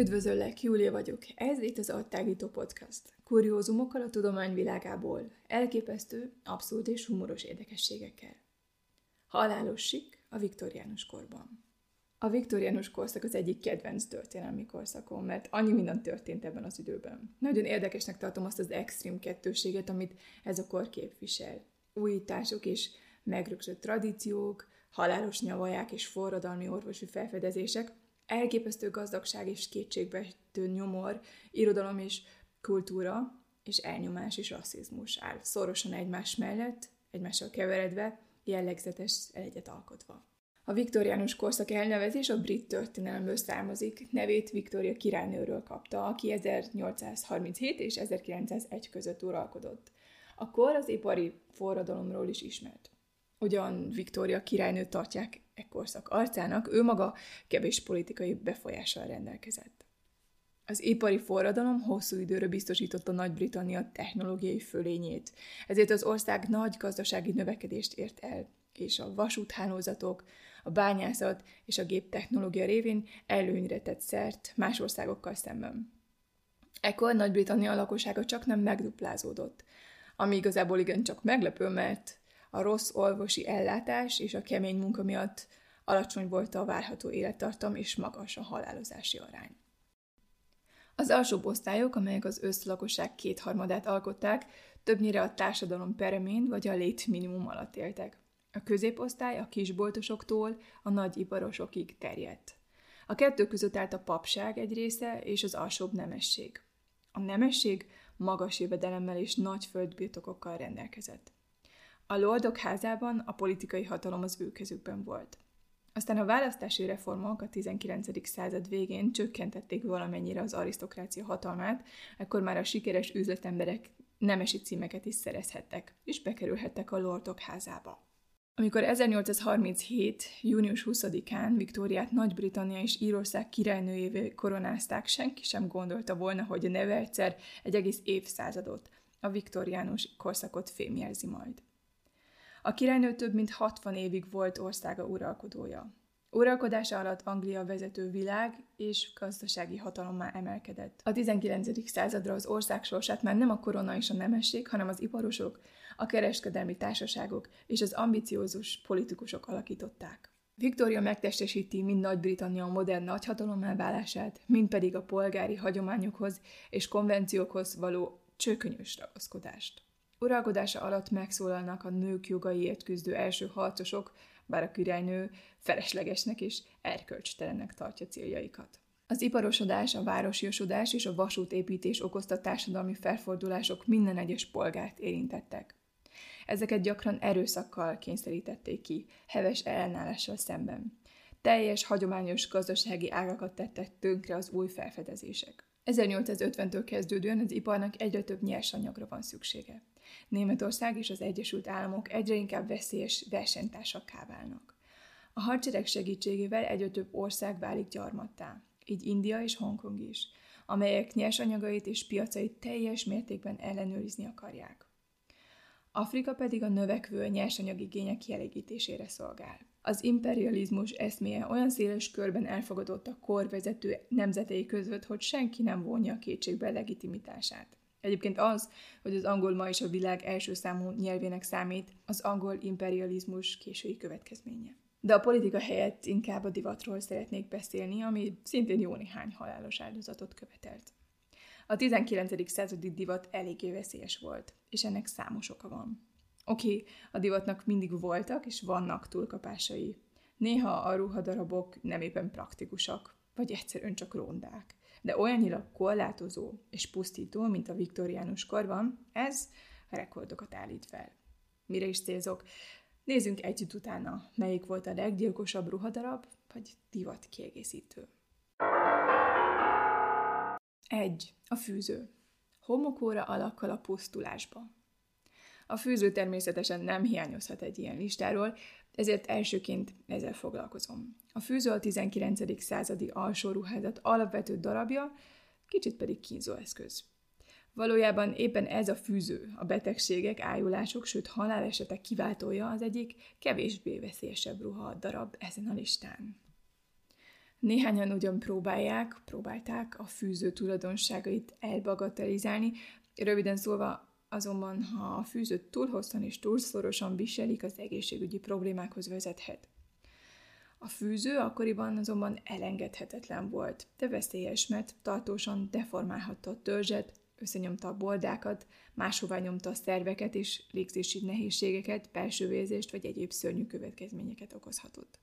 Üdvözöllek, Júlia vagyok. Ez itt az Agytágító Podcast. Kuriózumokkal a tudomány világából. Elképesztő, abszurd és humoros érdekességekkel. Halálos sik a viktoriánus korban. A viktoriánus korszak az egyik kedvenc történelmi korszakom, mert annyi minden történt ebben az időben. Nagyon érdekesnek tartom azt az extrém kettőséget, amit ez a kor képvisel. Újítások és megrögzött tradíciók, halálos nyavaják és forradalmi orvosi felfedezések, elképesztő gazdagság és kétségbeestő nyomor, irodalom és kultúra, és elnyomás és rasszizmus áll szorosan egymás mellett, egymással keveredve, jellegzetes egyet alkotva. A viktoriánus korszak elnevezés a brit történelemből származik, nevét Viktória királynőről kapta, aki 1837 és 1901 között uralkodott. A kor az ipari forradalomról is ismert. Ugyan Viktória királynőt tartják e korszak arcának, ő maga kevés politikai befolyással rendelkezett. Az ipari forradalom hosszú időre biztosította Nagy-Britannia technológiai fölényét, ezért az ország nagy gazdasági növekedést ért el, és a vasúthálózatok, a bányászat és a géptechnológia révén előnyre tett szert más országokkal szemben. Ekkor Nagy-Britannia lakossága csak nem megduplázódott, ami igazából igencsak meglepő, mert a rossz orvosi ellátás és a kemény munka miatt alacsony volt a várható élettartam és magas a halálozási arány. Az alsóbb osztályok, amelyek az összlakosság kétharmadát alkották, többnyire a társadalom peremén vagy a létminimum alatt éltek. A középosztály a kisboltosoktól a nagy iparosokig terjedt. A kettő között állt a papság egy része és az alsóbb nemesség. A nemesség magas jövedelemmel és nagy földbirtokokkal rendelkezett. A lordok házában a politikai hatalom az ő kezükben volt. Aztán a választási reformok a 19. század végén csökkentették valamennyire az arisztokrácia hatalmát, ekkor már a sikeres üzletemberek nemesi címeket is szerezhettek, és bekerülhettek a lordok házába. Amikor 1837. június 20-án Viktóriát Nagy-Britannia és Írország királynőjévé koronázták, senki sem gondolta volna, hogy a neve egyszer egy egész évszázadot, a viktoriánus korszakot fémjelzi majd. A királynő több mint 60 évig volt országa uralkodója. Uralkodása alatt Anglia vezető világ és gazdasági hatalommá emelkedett. A 19. századra az ország sorsát már nem a korona és a nemesség, hanem az iparosok, a kereskedelmi társaságok és az ambiciózus politikusok alakították. Viktória megtestesíti mind Nagy-Britannia modern nagyhatalommá válását, mind pedig a polgári hagyományokhoz és konvenciókhoz való csökönyös ragaszkodást. Uralkodása alatt megszólalnak a nők jogaiért küzdő első harcosok, bár a királynő feleslegesnek és erkölcstelennek tartja céljaikat. Az iparosodás, a városiasodás és a vasútépítés okozta társadalmi felfordulások minden egyes polgárt érintettek. Ezeket gyakran erőszakkal kényszerítették ki, heves ellenállással szemben. Teljes, hagyományos gazdasági ágakat tettek tönkre az új felfedezések. 1850-től kezdődően az iparnak egyre több nyersanyagra van szüksége. Németország és az Egyesült Államok egyre inkább veszélyes versenytársakká válnak. A hadsereg segítségével egyre több ország válik gyarmattá, így India és Hongkong is, amelyek nyersanyagait és piacait teljes mértékben ellenőrizni akarják. Afrika pedig a növekvő nyersanyagigények kielégítésére szolgál. Az imperializmus eszméje olyan széles körben elfogadott a korvezető nemzetei között, hogy senki nem vonja a kétségbe legitimitását. Egyébként az, hogy az angol ma is a világ első számú nyelvének számít, az angol imperializmus késői következménye. De a politika helyett inkább a divatról szeretnék beszélni, ami szintén jó néhány halálos áldozatot követelt. A 19. századi divat eléggé veszélyes volt, és ennek számos oka van. Oké, a divatnak mindig voltak és vannak túlkapásai. Néha a ruhadarabok nem éppen praktikusak, vagy egyszerűen csak rondák de olyannyira korlátozó és pusztító, mint a viktoriánus korban, ez rekordokat állít fel. Mire is célzok? Nézzünk együtt utána, melyik volt a leggyilkosabb ruhadarab, vagy divat kiegészítő. 1. A fűző. Homokóra alakkal a pusztulásba. A fűző természetesen nem hiányozhat egy ilyen listáról, ezért elsőként ezzel foglalkozom. A fűző a 19. századi alsó ruházat alapvető darabja, kicsit pedig kínzóeszköz. Valójában éppen ez a fűző, a betegségek, ájulások, sőt halálesetek kiváltója az egyik kevésbé veszélyesebb ruha darab ezen a listán. Néhányan ugyan próbálják, próbálták a fűző tulajdonságait elbagatelizálni, röviden szólva azonban, ha a fűzőt túl hosszan és túl szorosan viselik, az egészségügyi problémákhoz vezethet. A fűző akkoriban azonban elengedhetetlen volt, de veszélyes, mert tartósan deformálhatta a törzset, összenyomta a boldákat, máshová nyomta a szerveket és légzési nehézségeket, belsővérzést vagy egyéb szörnyű következményeket okozhatott.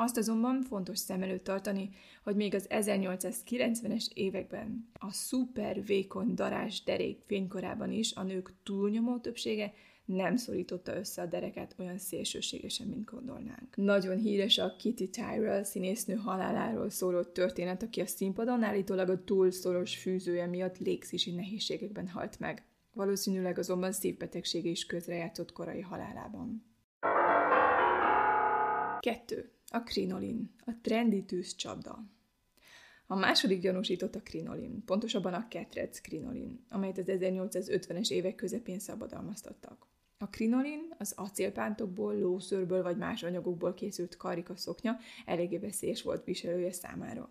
Azt azonban fontos szem előtt tartani, hogy még az 1890-es években a szuper vékony darás derék fénykorában is a nők túlnyomó többsége nem szorította össze a dereket olyan szélsőségesen, mint gondolnánk. Nagyon híres a Kitty Tyrell színésznő haláláról szóló történet, aki a színpadon állítólag a túl szoros fűzője miatt légzési nehézségekben halt meg. Valószínűleg azonban szívbetegsége is közrejátszott korai halálában. 2. A krinolin, a trendi tűzcsapda. A második gyanúsított a krinolin, pontosabban a ketrec krinolin, amelyet az 1850-es évek közepén szabadalmaztattak. A krinolin az acélpántokból, lószőrből vagy más anyagokból készült karika szoknya eléggé veszélyes volt viselője számára.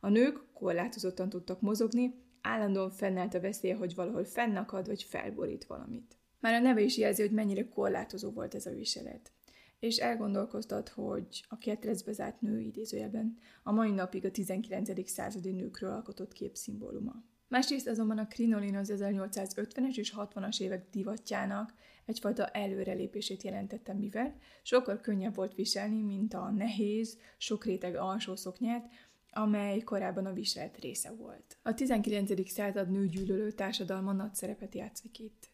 A nők korlátozottan tudtak mozogni, állandóan fennállt a veszélye, hogy valahol fennakad vagy felborít valamit. Már a neve is jelzi, hogy mennyire korlátozó volt ez a viselet és elgondolkoztat, hogy a ketrecbe zárt nő idézőjelben a mai napig a 19. századi nőkről alkotott képszimbóluma. Másrészt azonban a krinolin az 1850-es és 60-as évek divatjának egyfajta előrelépését jelentette, mivel sokkal könnyebb volt viselni, mint a nehéz, sokréteg alsó szoknyát, amely korábban a viselet része volt. A 19. század nőgyűlölő társadalma nagy szerepet játszik itt.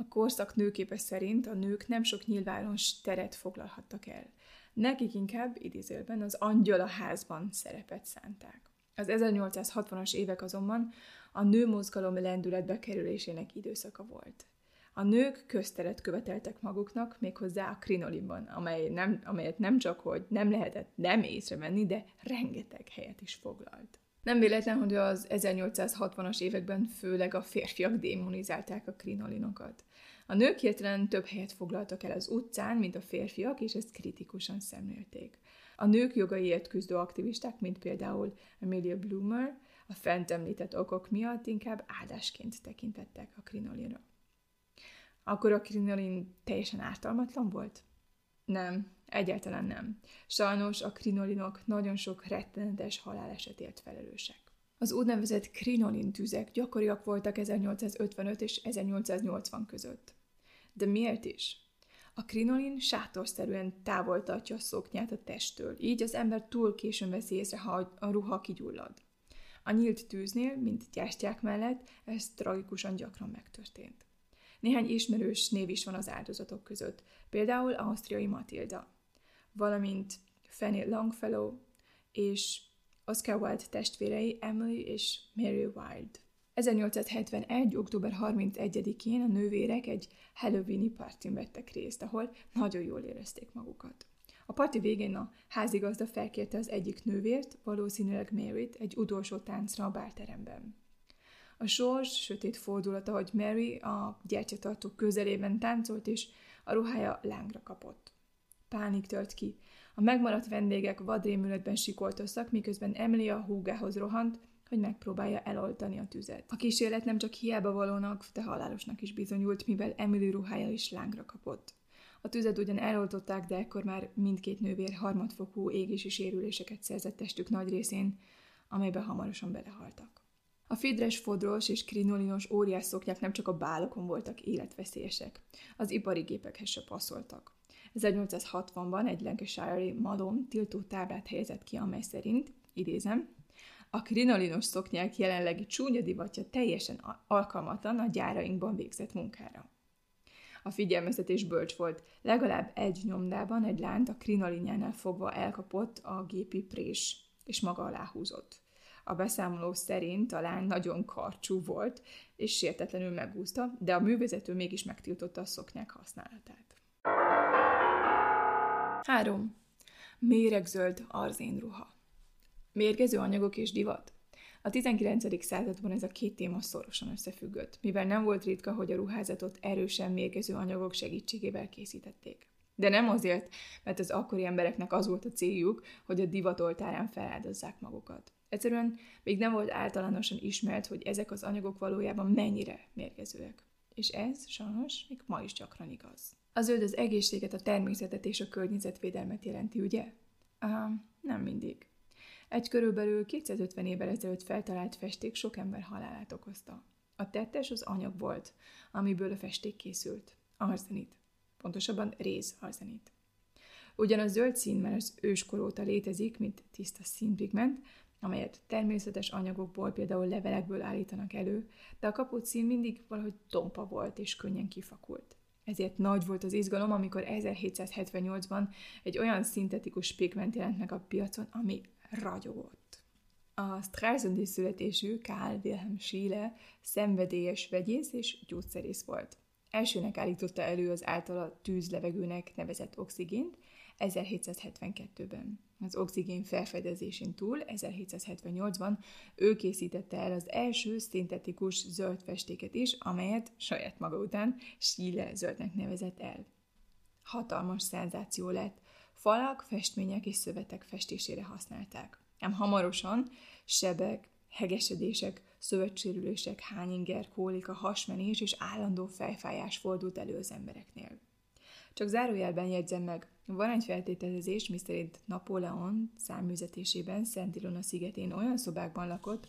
A korszak nőképe szerint a nők nem sok nyilvános teret foglalhattak el. Nekik inkább idézőben az angyal a házban szerepet szánták. Az 1860-as évek azonban a nőmozgalom lendületbe kerülésének időszaka volt. A nők közteret követeltek maguknak, méghozzá a krinolinban, amely nem, amelyet nem csak, hogy nem lehetett nem észrevenni, de rengeteg helyet is foglalt. Nem véletlen, hogy az 1860-as években főleg a férfiak démonizálták a krinolinokat. A nők hirtelen több helyet foglaltak el az utcán, mint a férfiak, és ezt kritikusan szemlélték. A nők jogaiért küzdő aktivisták, mint például Amelia Bloomer, a fent említett okok miatt inkább áldásként tekintettek a krinolinra. Akkor a krinolin teljesen ártalmatlan volt? Nem, egyáltalán nem. Sajnos a krinolinok nagyon sok rettenetes halálesetért felelősek. Az úgynevezett krinolin tüzek gyakoriak voltak 1855 és 1880 között. De miért is? A krinolin sátorszerűen távol tartja a szoknyát a testtől, így az ember túl későn veszi észre, ha a ruha kigyullad. A nyílt tűznél, mint gyástyák mellett, ez tragikusan gyakran megtörtént. Néhány ismerős név is van az áldozatok között, például Ausztriai Matilda, valamint Fanny Longfellow és Oscar Wilde testvérei Emily és Mary Wilde. 1871. október 31-én a nővérek egy Halloweeni partin vettek részt, ahol nagyon jól érezték magukat. A parti végén a házigazda felkérte az egyik nővért, valószínűleg Mary-t, egy utolsó táncra a bálteremben. A sors sötét fordulata, hogy Mary a gyertyatartó közelében táncolt, és a ruhája lángra kapott. Pánik tört ki. A megmaradt vendégek vadrémületben sikoltoztak, miközben Emily a húgához rohant, hogy megpróbálja eloltani a tüzet. A kísérlet nem csak hiába valónak, de halálosnak is bizonyult, mivel Emily ruhája is lángra kapott. A tüzet ugyan eloltották, de ekkor már mindkét nővér harmadfokú égési sérüléseket szerzett testük nagy részén, amelybe hamarosan belehaltak. A fidres, fodros és krinolinos óriás szoknyák nem csak a bálokon voltak életveszélyesek, az ipari gépekhez se passzoltak. 1860-ban egy Lancashire-i malom tiltó táblát helyezett ki, amely szerint, idézem, a krinolinos szoknyák jelenlegi csúnya divatja teljesen alkalmatlan a gyárainkban végzett munkára. A figyelmeztetés bölcs volt. Legalább egy nyomdában egy lánt a krinolinjánál fogva elkapott a gépi prés, és maga alá húzott. A beszámoló szerint talán nagyon karcsú volt, és sértetlenül megúszta, de a művezető mégis megtiltotta a szoknyák használatát. 3. Méregzöld arzénruha. Mérgező anyagok és divat. A 19. században ez a két téma szorosan összefüggött, mivel nem volt ritka, hogy a ruházatot erősen mérgező anyagok segítségével készítették. De nem azért, mert az akkori embereknek az volt a céljuk, hogy a divatoltárán feláldozzák magukat. Egyszerűen még nem volt általánosan ismert, hogy ezek az anyagok valójában mennyire mérgezőek. És ez sajnos még ma is gyakran igaz. Az zöld az egészséget, a természetet és a környezetvédelmet jelenti, ugye? Uh, nem mindig. Egy körülbelül 250 évvel ezelőtt feltalált festék sok ember halálát okozta. A tettes az anyag volt, amiből a festék készült. Arzenit. Pontosabban réz arzenit. Ugyan a zöld szín már az őskor óta létezik, mint tiszta színpigment, amelyet természetes anyagokból, például levelekből állítanak elő, de a kapott szín mindig valahogy tompa volt és könnyen kifakult. Ezért nagy volt az izgalom, amikor 1778-ban egy olyan szintetikus pigment jelent meg a piacon, ami ragyogott. A Stralsundi születésű Karl Wilhelm Schiele szenvedélyes vegyész és gyógyszerész volt. Elsőnek állította elő az általa tűzlevegőnek nevezett oxigént 1772-ben. Az oxigén felfedezésén túl 1778-ban ő készítette el az első szintetikus zöld festéket is, amelyet saját maga után Schiele zöldnek nevezett el. Hatalmas szenzáció lett, falak, festmények és szövetek festésére használták. Ám hamarosan sebek, hegesedések, szövetsérülések, hányinger, kólika, hasmenés és állandó fejfájás fordult elő az embereknél. Csak zárójelben jegyzem meg, van egy feltételezés, miszerint Napóleon száműzetésében Szent Ilona szigetén olyan szobákban lakott,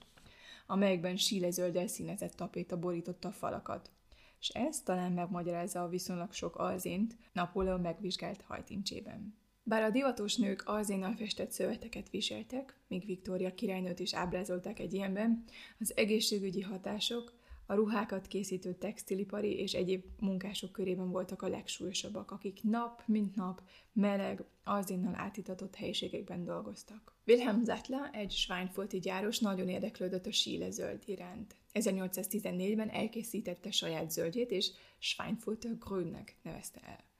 amelyekben sílezölddel színezett tapéta borította a falakat. És ez talán megmagyarázza a viszonylag sok alzént Napóleon megvizsgált hajtincsében. Bár a divatos nők arzénnal festett szöveteket viseltek, míg Viktória királynőt is ábrázolták egy ilyenben, az egészségügyi hatások a ruhákat készítő textilipari és egyéb munkások körében voltak a legsúlyosabbak, akik nap mint nap meleg, arzénnal átitatott helyiségekben dolgoztak. Wilhelm Zattler, egy Schweinfurti gyáros, nagyon érdeklődött a síle zöld iránt. 1814-ben elkészítette saját zöldjét, és Schweinfurter Grünnek nevezte el.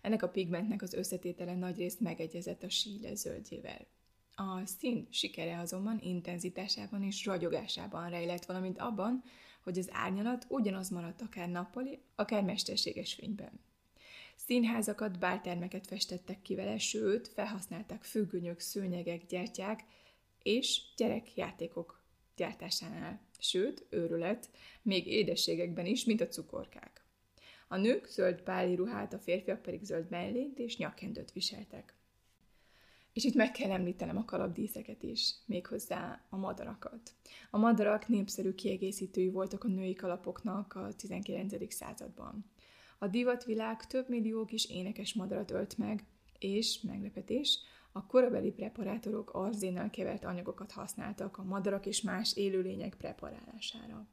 Ennek a pigmentnek az összetétele nagyrészt megegyezett a síle zöldjével. A szín sikere azonban intenzitásában és ragyogásában rejlett, valamint abban, hogy az árnyalat ugyanaz maradt akár nappali, akár mesterséges fényben. Színházakat, báltermeket festettek ki vele, sőt, felhasználták függönyök, szőnyegek, gyertyák és gyerekjátékok gyártásánál. Sőt, őrület, még édességekben is, mint a cukorkák. A nők zöld páli ruhát, a férfiak pedig zöld mellényt és nyakkendőt viseltek. És itt meg kell említenem a kalapdíszeket is, méghozzá a madarakat. A madarak népszerű kiegészítői voltak a női kalapoknak a 19. században. A divatvilág több millió kis énekes madarat ölt meg, és, meglepetés, a korabeli preparátorok arzénnal kevert anyagokat használtak a madarak és más élőlények preparálására.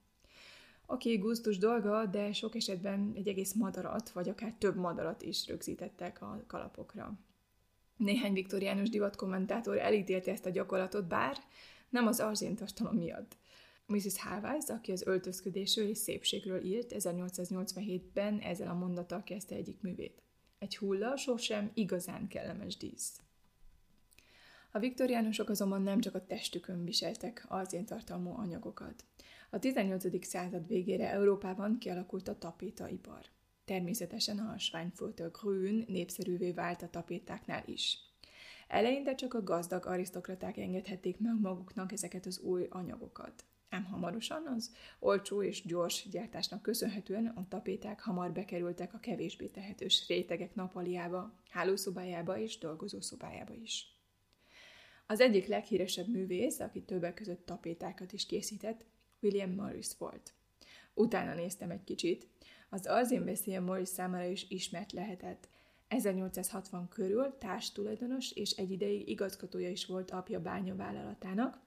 Aki gusztus dolga, de sok esetben egy egész madarat, vagy akár több madarat is rögzítettek a kalapokra. Néhány viktoriánus divatkommentátor elítélte ezt a gyakorlatot, bár nem az arzéntartalom miatt. Mrs. Haweis, aki az öltözködésről és szépségről írt, 1887-ben ezzel a mondattal kezdte egyik művét. Egy hulla sosem igazán kellemes dísz. A viktoriánusok azonban nem csak a testükön viseltek arzéntartalmú anyagokat. A 18. század végére Európában kialakult a tapétaipar. Természetesen a Schweinfurter Grün népszerűvé vált a tapétáknál is. Eleinte csak a gazdag arisztokraták engedhették meg maguknak ezeket az új anyagokat. Ám hamarosan az olcsó és gyors gyártásnak köszönhetően a tapéták hamar bekerültek a kevésbé tehetős rétegek napaliába, hálószobájába és dolgozószobájába is. Az egyik leghíresebb művész, aki többek között tapétákat is készített, William Morris volt. Utána néztem egy kicsit, az Alzin veszélye Morris számára is ismert lehetett. 1860 körül társtulajdonos és egy ideig igazgatója is volt apja bányavállalatának,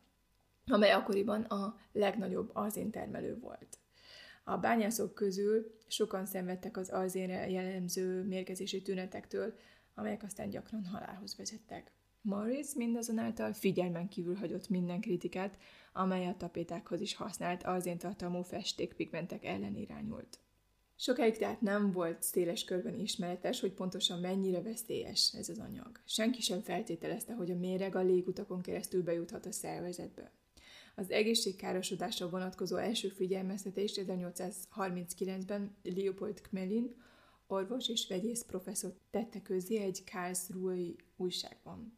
amely akkoriban a legnagyobb termelő volt. A bányászok közül sokan szenvedtek az alzénre jellemző mérgezési tünetektől, amelyek aztán gyakran halálhoz vezettek. Morris mindazonáltal figyelmen kívül hagyott minden kritikát, amely a tapétákhoz is használt alzéntartalmú festékpigmentek ellen irányult. Sokáig tehát nem volt széles körben ismeretes, hogy pontosan mennyire veszélyes ez az anyag. Senki sem feltételezte, hogy a méreg a légutakon keresztül bejuthat a szervezetbe. Az egészségkárosodásra vonatkozó első figyelmeztetést 1839-ben Leopold Kmelin orvos és vegyész professzor tette közé egy Karlsruhe újságban.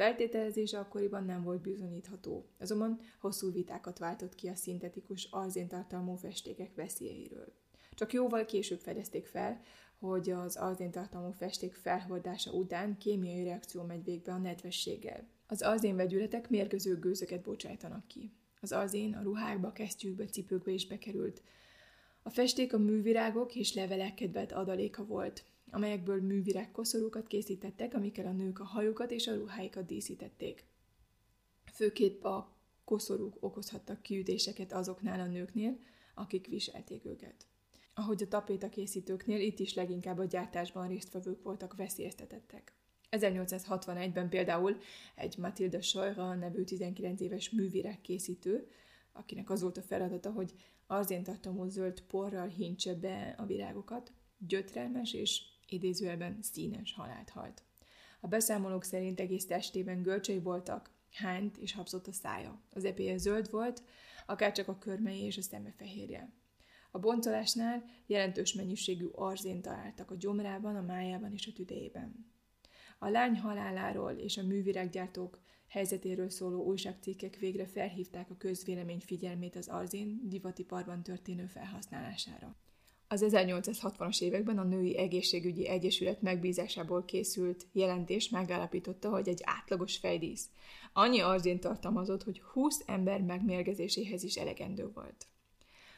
Feltételezése akkoriban nem volt bizonyítható, azonban hosszú vitákat váltott ki a szintetikus arzéntartalmú festékek veszélyeiről. Csak jóval később fedezték fel, hogy az arzéntartalmú festék felhordása után kémiai reakció megy végbe a nedvességgel. Az arzén vegyületek mérgező gőzöket bocsájtanak ki. Az arzén a ruhákba, kesztyűkbe, cipőkbe is bekerült. A festék a művirágok és levelek kedvelt adaléka volt, amelyekből művirág koszorúkat készítettek, amikkel a nők a hajukat és a ruháikat díszítették. Főképp a koszorúk okozhattak kiütéseket azoknál a nőknél, akik viselték őket. Ahogy a tapétakészítőknél, itt is leginkább a gyártásban résztvevők voltak veszélyeztetettek. 1861-ben például egy Matilda Scheurer nevű 19 éves művirág készítő, akinek az volt a feladata, hogy tartomó zöld porral hintse be a virágokat, gyötrelmes és idézőjelben színes halált halt. A beszámolók szerint egész testében görcsei voltak, hányt és habzott a szája. Az epéje zöld volt, akár csak a körmei és a szeme fehérje. A boncolásnál jelentős mennyiségű arzén találtak a gyomrában, a májában és a tüdejében. A lány haláláról és a művirággyártók helyzetéről szóló újságcikkek végre felhívták a közvélemény figyelmét az arzén divatiparban történő felhasználására. Az 1860-as években a Női Egészségügyi Egyesület megbízásából készült jelentés megállapította, hogy egy átlagos fejdísz annyi arzén tartalmazott, hogy 20 ember megmérgezéséhez is elegendő volt.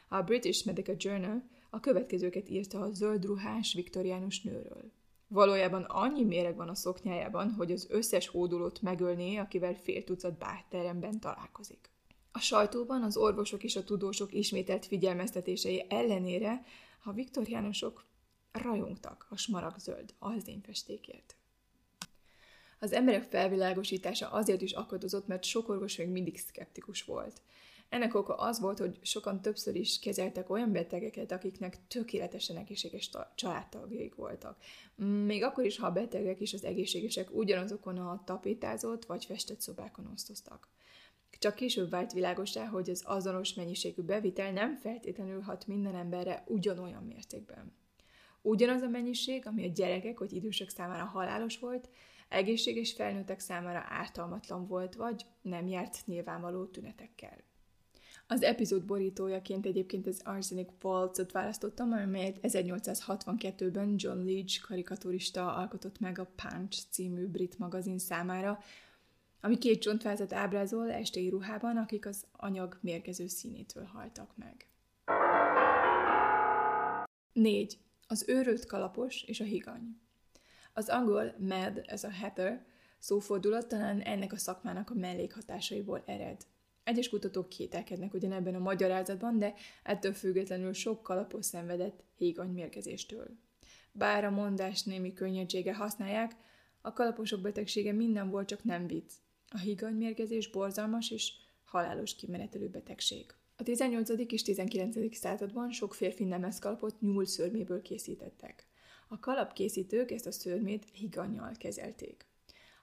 A British Medical Journal a következőket írta a zöld ruhás viktoriánus nőről. Valójában annyi méreg van a szoknyájában, hogy az összes hódulót megölné, akivel fél tucat bárteremben találkozik. A sajtóban az orvosok és a tudósok ismételt figyelmeztetései ellenére a viktoriánusok rajongtak a smaragzöld alzényfestékért. Az emberek felvilágosítása azért is akadozott, mert sok orvos még mindig szkeptikus volt. Ennek oka az volt, hogy sokan többször is kezeltek olyan betegeket, akiknek tökéletesen egészséges családtagjaik voltak. Még akkor is, ha a betegek és az egészségesek ugyanazokon a tapétázott vagy festett szobákon osztoztak. Csak később vált világosá, hogy az azonos mennyiségű bevitel nem feltétlenül hat minden emberre ugyanolyan mértékben. Ugyanaz a mennyiség, ami a gyerekek vagy idősek számára halálos volt, egészséges felnőttek számára ártalmatlan volt, vagy nem járt nyilvánvaló tünetekkel. Az epizód borítójaként egyébként az Arsenic Waltz-ot választottam, amelyet 1862-ben John Leach karikaturista alkotott meg a Punch című brit magazin számára, ami két csontvázat ábrázol estei ruhában, akik az anyag mérgező színétől haltak meg. 4. Az őrült kalapos és a higany. Az angol mad, ez a hatter, szófordulat talán ennek a szakmának a mellékhatásaiból ered. Egyes kutatók kételkednek ugyanebben a magyarázatban, de ettől függetlenül sok kalapos szenvedett híganymérgezéstől. Bár a mondás némi könnyedsége használják, a kalaposok betegsége minden volt, csak nem vicc. A higanymérgezés borzalmas és halálos kimenetelő betegség. A 18. és 19. században sok férfi nemeszkalapot nyúlszörméből készítettek. A kalapkészítők ezt a szörmét higannyal kezelték.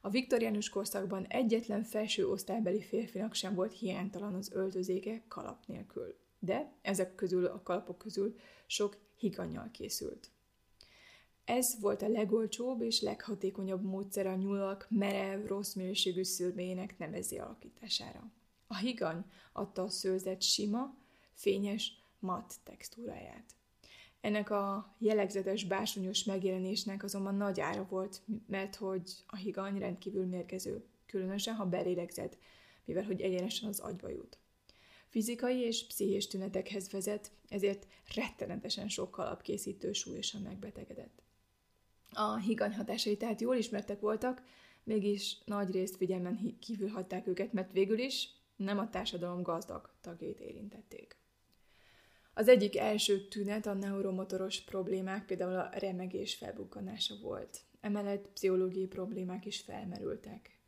A viktoriánus korszakban egyetlen felső osztálybeli férfinak sem volt hiánytalan az öltözéke kalap nélkül. De ezek közül a kalapok közül sok higannyal készült. Ez volt a legolcsóbb és leghatékonyabb módszer a nyulak merev, rossz minőségű szőrméjének nemezi alakítására. A higany adta a szőrzet sima, fényes, matt textúráját. Ennek a jellegzetes bársonyos megjelenésnek azonban nagy ára volt, mert hogy a higany rendkívül mérgező, különösen ha belélegzed, mivel hogy egyenesen az agyba jut. Fizikai és pszichés tünetekhez vezet, ezért rettenetesen sok alapkészítő súlyosan megbetegedett. A higany hatásai tehát jól ismertek voltak, mégis nagy részt figyelmen kívül hagyták őket, mert végül is nem a társadalom gazdag tagjait érintették. Az egyik első tünet a neuromotoros problémák, például a remegés felbukkanása volt. Emellett pszichológiai problémák is felmerültek.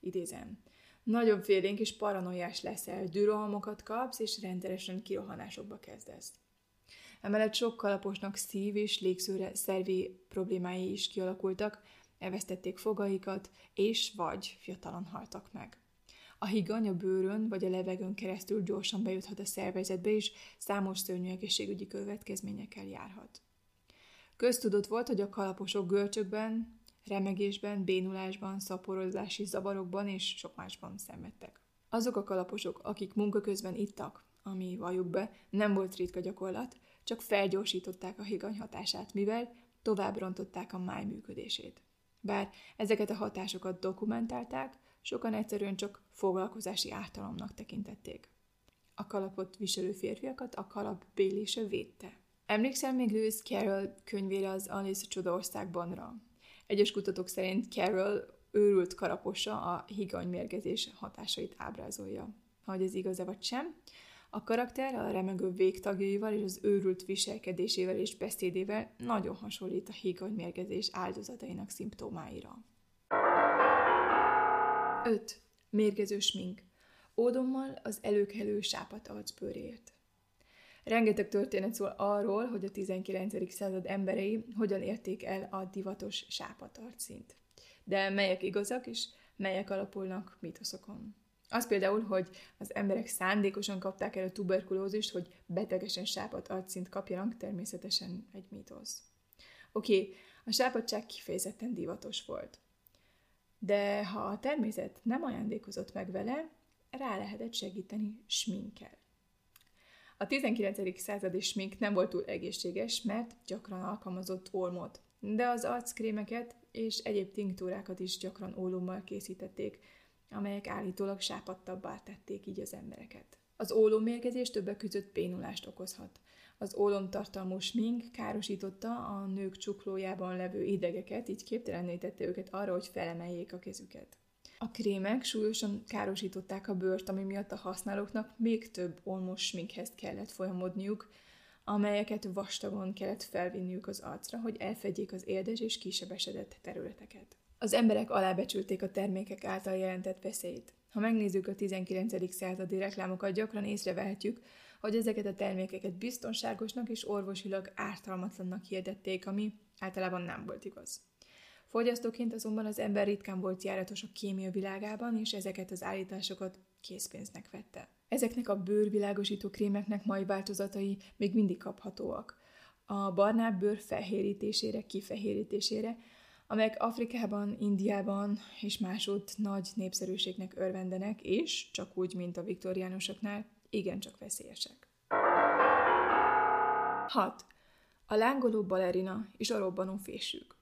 Idézem. Nagyon félénk és paranoiás leszel, dűrohamokat kapsz, és rendszeresen kirohanásokba kezdesz. Emellett sok kalaposnak szív- és légszőre szervi problémái is kialakultak, elvesztették fogaikat, és vagy fiatalon haltak meg. A higany a bőrön vagy a levegőn keresztül gyorsan bejuthat a szervezetbe, és számos szörnyű egészségügyi következményekkel járhat. Köztudott volt, hogy a kalaposok görcsökben, remegésben, bénulásban, szaporodási zavarokban és sok másban szenvedtek. Azok a kalaposok, akik munka közben ittak, ami valljuk be, nem volt ritka gyakorlat, csak felgyorsították a higany hatását, mivel tovább rontották a máj működését. Bár ezeket a hatásokat dokumentálták, sokan egyszerűen csak foglalkozási ártalomnak tekintették. A kalapot viselő férfiakat a kalap bélése védte. Emlékszel még Lewis Carroll könyvére az Alice Csodaországbanra? Egyes kutatók szerint Carroll őrült karaposa a higany mérgezés hatásait ábrázolja. Hogy ez igaz-e vagy sem, a karakter a remegő végtagjaival és az őrült viselkedésével és beszédével nagyon hasonlít a higany mérgezés áldozatainak szimptomáira. 5. Mérgező smink. Ódommal az előkelő sápat arcbőrért. Rengeteg történet szól arról, hogy a 19. század emberei hogyan érték el a divatos sápatarcszint. De melyek igazak és melyek alapulnak mitoszokon. Az például, hogy az emberek szándékosan kapták el a tuberkulózist, hogy betegesen sápat arcszint kapjanak, természetesen egy mítosz. Oké, okay, a sápadság kifejezetten divatos volt. De ha a természet nem ajándékozott meg vele, rá lehetett segíteni sminkkel. A 19. századi smink nem volt túl egészséges, mert gyakran alkalmazott olmot, de az arckrémeket és egyéb tinktúrákat is gyakran ólommal készítették, amelyek állítólag sápadtabbá tették így az embereket. Az ólommérgezés többek között bénulást okozhat. Az ólomtartalmú smink károsította a nők csuklójában levő idegeket, így képtelenné tette őket arra, hogy felemeljék a kezüket. A krémek súlyosan károsították a bőrt, ami miatt a használóknak még több olmos sminkhez kellett folyamodniuk, amelyeket vastagon kellett felvinniük az arcra, hogy elfedjék az érdes és kisebesedett területeket. Az emberek alábecsülték a termékek által jelentett veszélyt. Ha megnézzük a 19. századi reklámokat, gyakran észrevehetjük, hogy ezeket a termékeket biztonságosnak és orvosilag ártalmatlannak hirdették, ami általában nem volt igaz. Fogyasztóként azonban az ember ritkán volt járatos a kémia világában, és ezeket az állításokat készpénznek vette. Ezeknek a bőrvilágosító krémeknek mai változatai még mindig kaphatóak. A barnább bőr felhérítésére, kifehérítésére, amelyek Afrikában, Indiában és másod nagy népszerűségnek örvendenek, és, csak úgy, mint a viktoriánusoknál, igencsak veszélyesek. 6. A lángoló balerina és a robbanó fésűk.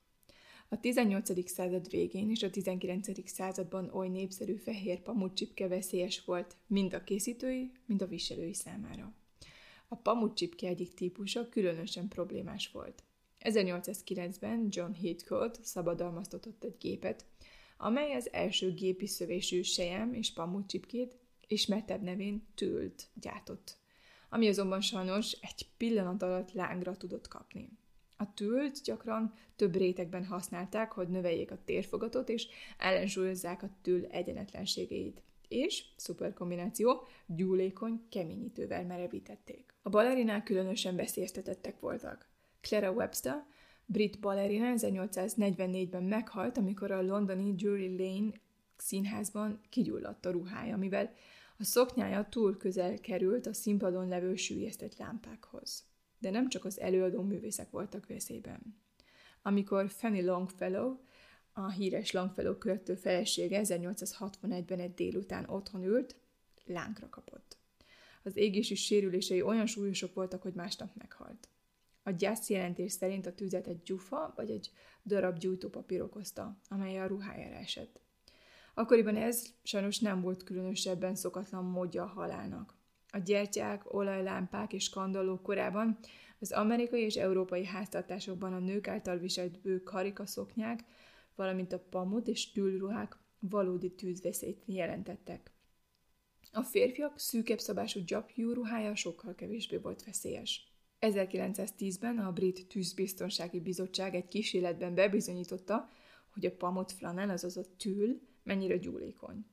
A 18. század végén és a 19. században oly népszerű fehér pamutcsipke veszélyes volt mind a készítői, mind a viselői számára. A pamutcsipke egyik típusa különösen problémás volt. 1809-ben John Heathcote szabadalmaztatott egy gépet, amely az első gépi szövésű sejem és pamutcsipkét ismertebb nevén tült gyártott, ami azonban sajnos egy pillanat alatt lángra tudott kapni. A tült gyakran több rétegben használták, hogy növeljék a térfogatot és ellensúlyozzák a tül egyenetlenségeit. És, szuper kombináció, gyúlékony keményítővel merevítették. A balerinák különösen veszélyeztetettek voltak. Clara Webster, brit balerina 1844-ben meghalt, amikor a londoni Drury Lane színházban kigyulladt a ruhája, mivel a szoknyája túl közel került a színpadon levő sűjesztett lámpákhoz de nem csak az előadó művészek voltak veszélyben. Amikor Fanny Longfellow, a híres Longfellow költő felesége 1861-ben egy délután otthon ült, lánkra kapott. Az égési sérülései olyan súlyosok voltak, hogy másnap meghalt. A gyász jelentés szerint a tüzet egy gyufa vagy egy darab gyújtópapír okozta, amely a ruhájára esett. Akkoriban ez sajnos nem volt különösebben szokatlan módja a halálnak. A gyertyák, olajlámpák és kandallók korában az amerikai és európai háztartásokban a nők által viselt bő karikaszoknyák, valamint a pamut és tűlruhák valódi tűzveszélyt jelentettek. A férfiak szűkebb szabású gyapjú ruhája sokkal kevésbé volt veszélyes. 1910-ben a Brit Tűzbiztonsági Bizottság egy kísérletben bebizonyította, hogy a pamut flanel, azaz a tűl, mennyire gyúlékony.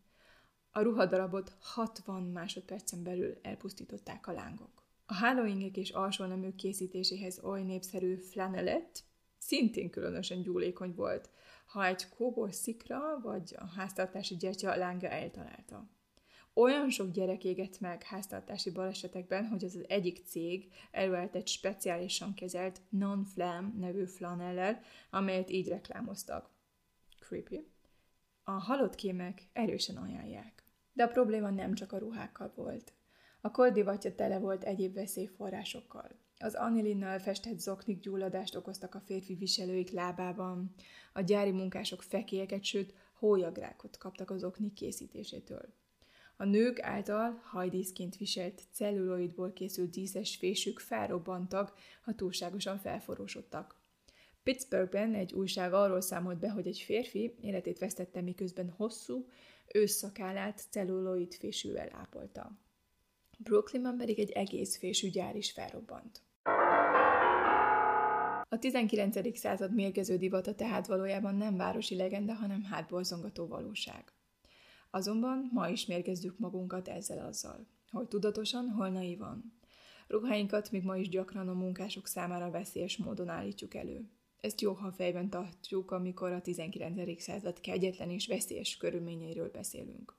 A ruhadarabot 60 másodpercen belül elpusztították a lángok. A hálóingek és alsóneműk készítéséhez oly népszerű flanelett szintén különösen gyúlékony volt, ha egy kóbor szikra vagy a háztartási gyertya lánga eltalálta. Olyan sok gyerek égett meg háztartási balesetekben, hogy az, az egyik cég előállt egy speciálisan kezelt non-flam nevű flanellel, amelyet így reklámoztak. Creepy. A halott kémek erősen ajánlják. De a probléma nem csak a ruhákkal volt. A koldivatja tele volt egyéb veszélyforrásokkal. Az anilinnal festett zoknik gyulladást okoztak a férfi viselőik lábában, a gyári munkások fekélyeket, sőt hólyagrákot kaptak az oknik készítésétől. A nők által hajdíszként viselt celluloidból készült díszes fésük felrobbantak, ha túlságosan felforósodtak. Pittsburghben egy újság arról számolt be, hogy egy férfi életét vesztette, miközben hosszú, ősszakállát celluloid fésűvel ápolta. Brooklynban pedig egy egész fésű gyár is felrobbant. A 19. század mérgező divata tehát valójában nem városi legenda, hanem hátborzongató valóság. Azonban ma is mérgezzük magunkat ezzel-azzal, hogy tudatosan, hol naivan. Ruháinkat még ma is gyakran a munkások számára veszélyes módon állítjuk elő. Ezt jó, ha fejben tartjuk, amikor a 19. század kegyetlen és veszélyes körülményeiről beszélünk.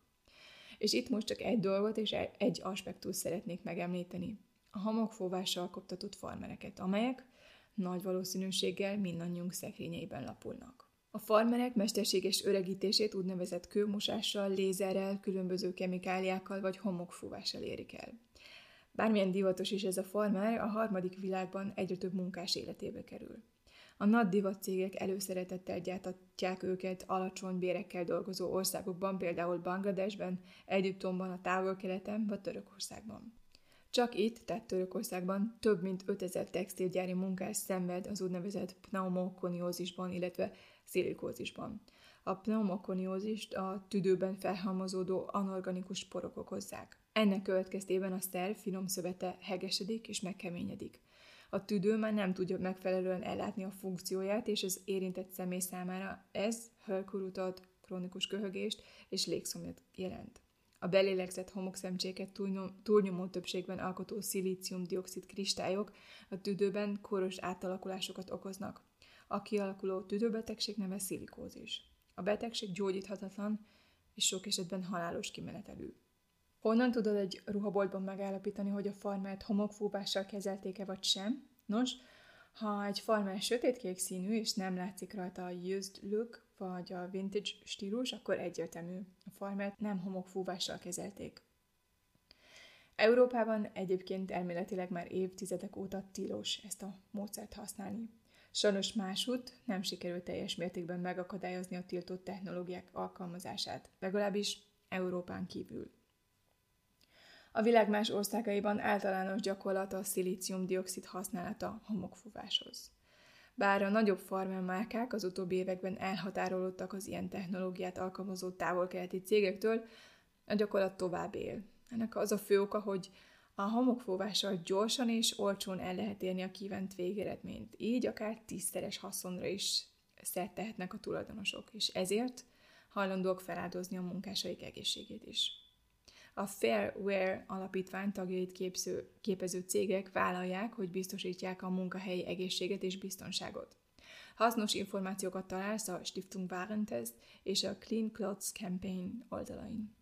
És itt most csak egy dolgot és egy aspektus szeretnék megemlíteni. A homokfóvással koptatott farmereket, amelyek nagy valószínűséggel mindannyiunk szekrényeiben lapulnak. A farmerek mesterséges öregítését úgynevezett kőmosással, lézerrel, különböző kemikáliákkal vagy homokfúvással érik el. Bármilyen divatos is ez a farmer, a harmadik világban egyre több munkás életébe kerül. A nagy divatcégek előszeretettel gyártatják őket alacsony bérekkel dolgozó országokban, például Bangladesben, Egyiptomban, a távol-keleten vagy Törökországban. Csak itt, tehát Törökországban több mint 5000 textilgyári munkás szenved az úgynevezett pneumokoniózisban, illetve szilikózisban. A pneumokoniózist a tüdőben felhalmozódó anorganikus porok okozzák. Ennek következtében a szerv finom szövete hegesedik és megkeményedik. A tüdő már nem tudja megfelelően ellátni a funkcióját, és az érintett személy számára ez hölkurutat, krónikus köhögést és légszomjat jelent. A belélegzett homokszemcséket túlnyomó többségben alkotó szilícium-dioxid kristályok a tüdőben koros átalakulásokat okoznak. A kialakuló tüdőbetegség neve szilikózis. A betegség gyógyíthatatlan és sok esetben halálos kimenetelű. Honnan tudod egy ruhaboltban megállapítani, hogy a farmert homokfúvással kezelték-e vagy sem? Nos, ha egy farmer sötétkék színű, és nem látszik rajta a used look, vagy a vintage stílus, akkor egyértelmű. A farmert nem homokfúvással kezelték. Európában egyébként elméletileg már évtizedek óta tilos ezt a módszert használni. Sajnos másút nem sikerült teljes mértékben megakadályozni a tiltott technológiák alkalmazását, legalábbis Európán kívül. A világ más országaiban általános gyakorlat a szilícium-dioxid használata homokfúváshoz. Bár a nagyobb farmermárkák az utóbbi években elhatárolódtak az ilyen technológiát alkalmazó távol-keleti cégektől, a gyakorlat tovább él. Ennek az a fő oka, hogy a homokfúvással gyorsan és olcsón el lehet érni a kívánt végeredményt. Így akár tízszeres haszonra is szert tehetnek a tulajdonosok, és ezért hajlandóak feláldozni a munkásaik egészségét is. A Fairware alapítvány tagjait képző, képező cégek vállalják, hogy biztosítják a munkahelyi egészséget és biztonságot. Hasznos információkat találsz a Stiftung Warentest és a Clean Clothes Campaign oldalain.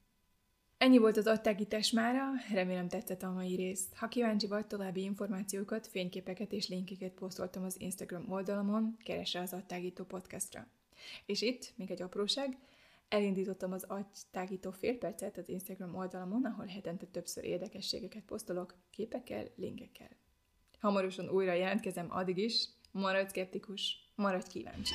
Ennyi volt az agytágítás mára, remélem tetszett a mai rész. Ha kíváncsi vagy, további információkat, fényképeket és linkeket posztoltam az Instagram oldalamon, keresse az agytágító podcastra. És itt még egy apróság, elindítottam az agytágító félpercet az Instagram oldalamon, ahol hetente többször érdekességeket posztolok, képekkel, linkekkel. Hamarosan újra jelentkezem, addig is, maradj szkeptikus, maradj kíváncsi!